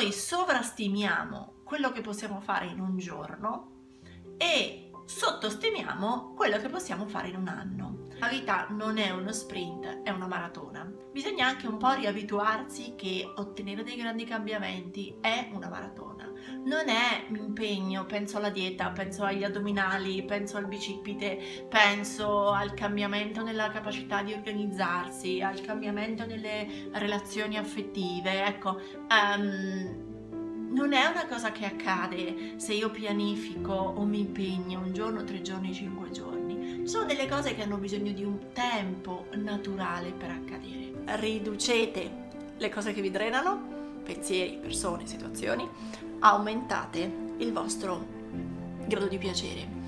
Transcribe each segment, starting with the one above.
noi sovrastimiamo quello che possiamo fare in un giorno e sottostimiamo quello che possiamo fare in un anno. La vita non è uno sprint, è una maratona. Bisogna anche un po' riabituarsi che ottenere dei grandi cambiamenti è una maratona. Non è un impegno, penso alla dieta, penso agli addominali, penso al bicipite, penso al cambiamento nella capacità di organizzarsi, al cambiamento nelle relazioni affettive. Ecco, um, non è una cosa che accade se io pianifico o mi impegno un giorno, tre giorni, cinque giorni. Sono delle cose che hanno bisogno di un tempo naturale per accadere. Riducete le cose che vi drenano, pensieri, persone, situazioni, aumentate il vostro grado di piacere.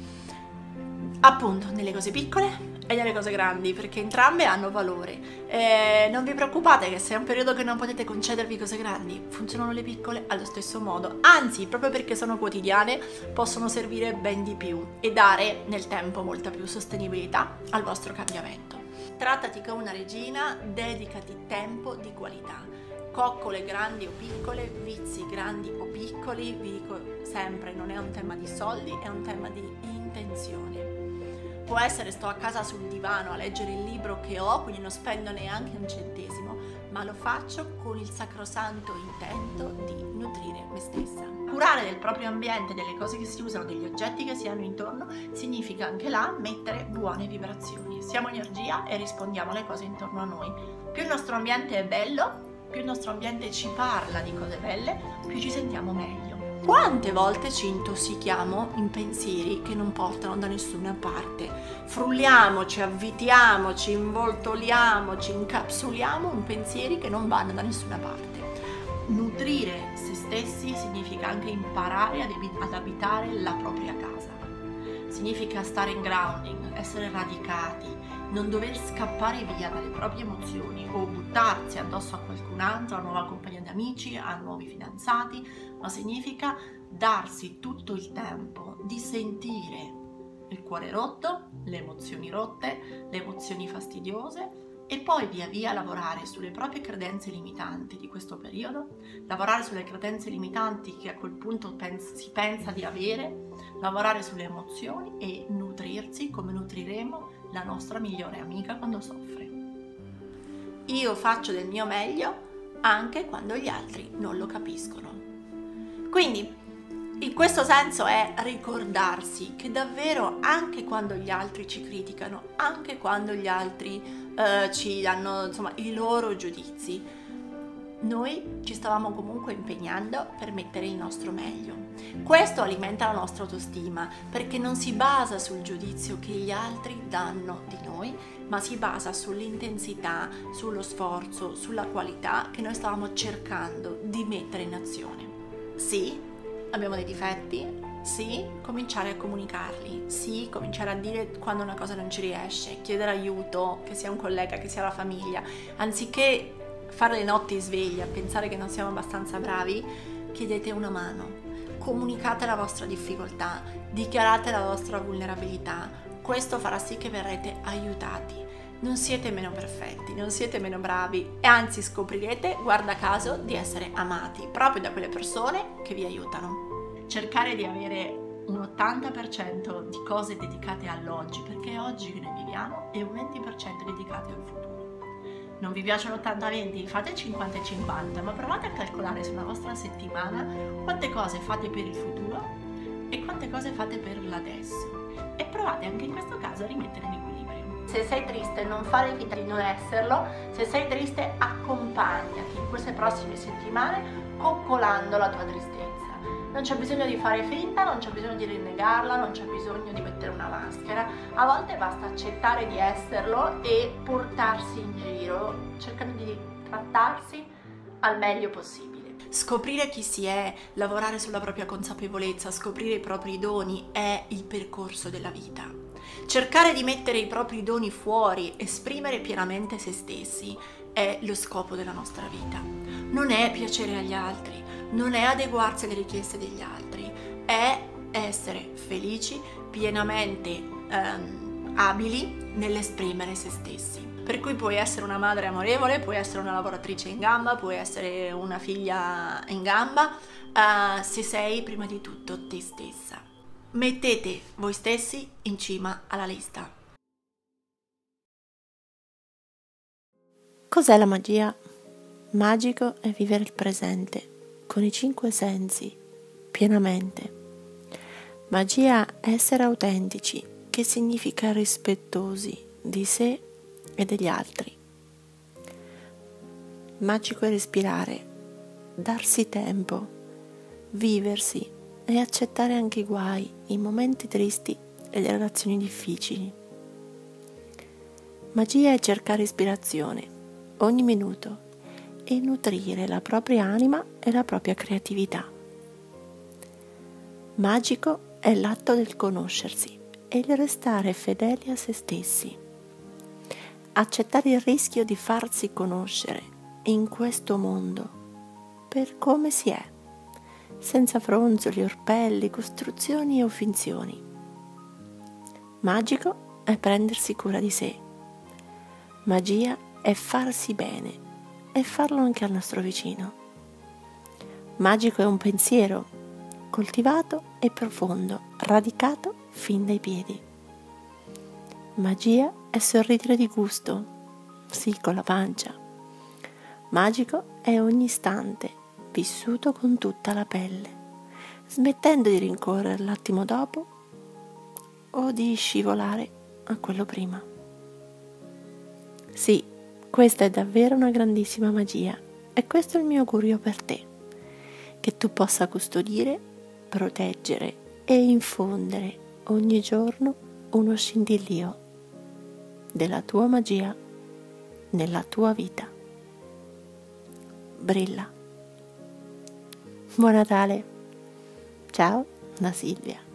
Appunto, nelle cose piccole e delle cose grandi, perché entrambe hanno valore. E non vi preoccupate che se è un periodo che non potete concedervi cose grandi, funzionano le piccole allo stesso modo. Anzi, proprio perché sono quotidiane, possono servire ben di più e dare nel tempo molta più sostenibilità al vostro cambiamento. Trattati come una regina, dedicati tempo di qualità. Coccole grandi o piccole, vizi grandi o piccoli, vi dico sempre, non è un tema di soldi, è un tema di intenzione può essere sto a casa sul divano a leggere il libro che ho, quindi non spendo neanche un centesimo, ma lo faccio con il sacrosanto intento di nutrire me stessa. Curare del proprio ambiente, delle cose che si usano, degli oggetti che si hanno intorno, significa anche là mettere buone vibrazioni. Siamo energia e rispondiamo alle cose intorno a noi. Più il nostro ambiente è bello, più il nostro ambiente ci parla di cose belle, più ci sentiamo meglio. Quante volte ci intossichiamo in pensieri che non portano da nessuna parte? Frulliamo, ci avvitiamo, ci involtoliamo, ci incapsuliamo in pensieri che non vanno da nessuna parte. Nutrire se stessi significa anche imparare ad abitare la propria casa. Significa stare in grounding, essere radicati, non dover scappare via dalle proprie emozioni o buttarsi addosso a qualcun altro, a nuova compagnia di amici, a nuovi fidanzati, ma significa darsi tutto il tempo di sentire il cuore rotto, le emozioni rotte, le emozioni fastidiose e poi via via lavorare sulle proprie credenze limitanti di questo periodo, lavorare sulle credenze limitanti che a quel punto pens- si pensa di avere, lavorare sulle emozioni e nutrirsi come nutriremo la nostra migliore amica quando soffre. Io faccio del mio meglio anche quando gli altri non lo capiscono. Quindi, in questo senso è ricordarsi che davvero anche quando gli altri ci criticano, anche quando gli altri eh, ci danno insomma, i loro giudizi, noi ci stavamo comunque impegnando per mettere il nostro meglio. Questo alimenta la nostra autostima perché non si basa sul giudizio che gli altri danno di noi, ma si basa sull'intensità, sullo sforzo, sulla qualità che noi stavamo cercando di mettere in azione. Sì, abbiamo dei difetti, sì, cominciare a comunicarli, sì, cominciare a dire quando una cosa non ci riesce, chiedere aiuto, che sia un collega, che sia la famiglia, anziché fare le notti sveglie, a pensare che non siamo abbastanza bravi, chiedete una mano, comunicate la vostra difficoltà, dichiarate la vostra vulnerabilità. Questo farà sì che verrete aiutati. Non siete meno perfetti, non siete meno bravi e anzi scoprirete, guarda caso, di essere amati proprio da quelle persone che vi aiutano. Cercare di avere un 80% di cose dedicate all'oggi, perché è oggi che ne viviamo, e un 20% dedicate al futuro non vi piace l'80-20, fate 50-50, ma provate a calcolare sulla vostra settimana quante cose fate per il futuro e quante cose fate per l'adesso. E provate anche in questo caso a rimettere in equilibrio. Se sei triste, non fare finta di non esserlo. Se sei triste, accompagnati in queste prossime settimane coccolando la tua tristezza non c'è bisogno di fare finta, non c'è bisogno di rinnegarla, non c'è bisogno di mettere una maschera. A volte basta accettare di esserlo e portarsi in giro, cercando di trattarsi al meglio possibile. Scoprire chi si è, lavorare sulla propria consapevolezza, scoprire i propri doni è il percorso della vita. Cercare di mettere i propri doni fuori, esprimere pienamente se stessi, è lo scopo della nostra vita. Non è piacere agli altri, non è adeguarsi alle richieste degli altri, è essere felici, pienamente ehm, abili nell'esprimere se stessi. Per cui puoi essere una madre amorevole, puoi essere una lavoratrice in gamba, puoi essere una figlia in gamba, uh, se sei prima di tutto te stessa. Mettete voi stessi in cima alla lista. Cos'è la magia? Magico è vivere il presente con i cinque sensi pienamente. Magia è essere autentici, che significa rispettosi di sé e degli altri. Magico è respirare, darsi tempo, viversi e accettare anche i guai, i momenti tristi e le relazioni difficili. Magia è cercare ispirazione ogni minuto e nutrire la propria anima e la propria creatività. Magico è l'atto del conoscersi e il restare fedeli a se stessi accettare il rischio di farsi conoscere in questo mondo per come si è, senza fronzoli, orpelli, costruzioni o finzioni. Magico è prendersi cura di sé. Magia è farsi bene e farlo anche al nostro vicino. Magico è un pensiero coltivato e profondo, radicato fin dai piedi. Magia è sorridere di gusto, sì, con la pancia. Magico è ogni istante, vissuto con tutta la pelle, smettendo di rincorrere l'attimo dopo o di scivolare a quello prima. Sì, questa è davvero una grandissima magia e questo è il mio augurio per te, che tu possa custodire, proteggere e infondere ogni giorno uno scintillio della tua magia nella tua vita. Brilla. Buon Natale. Ciao da Silvia.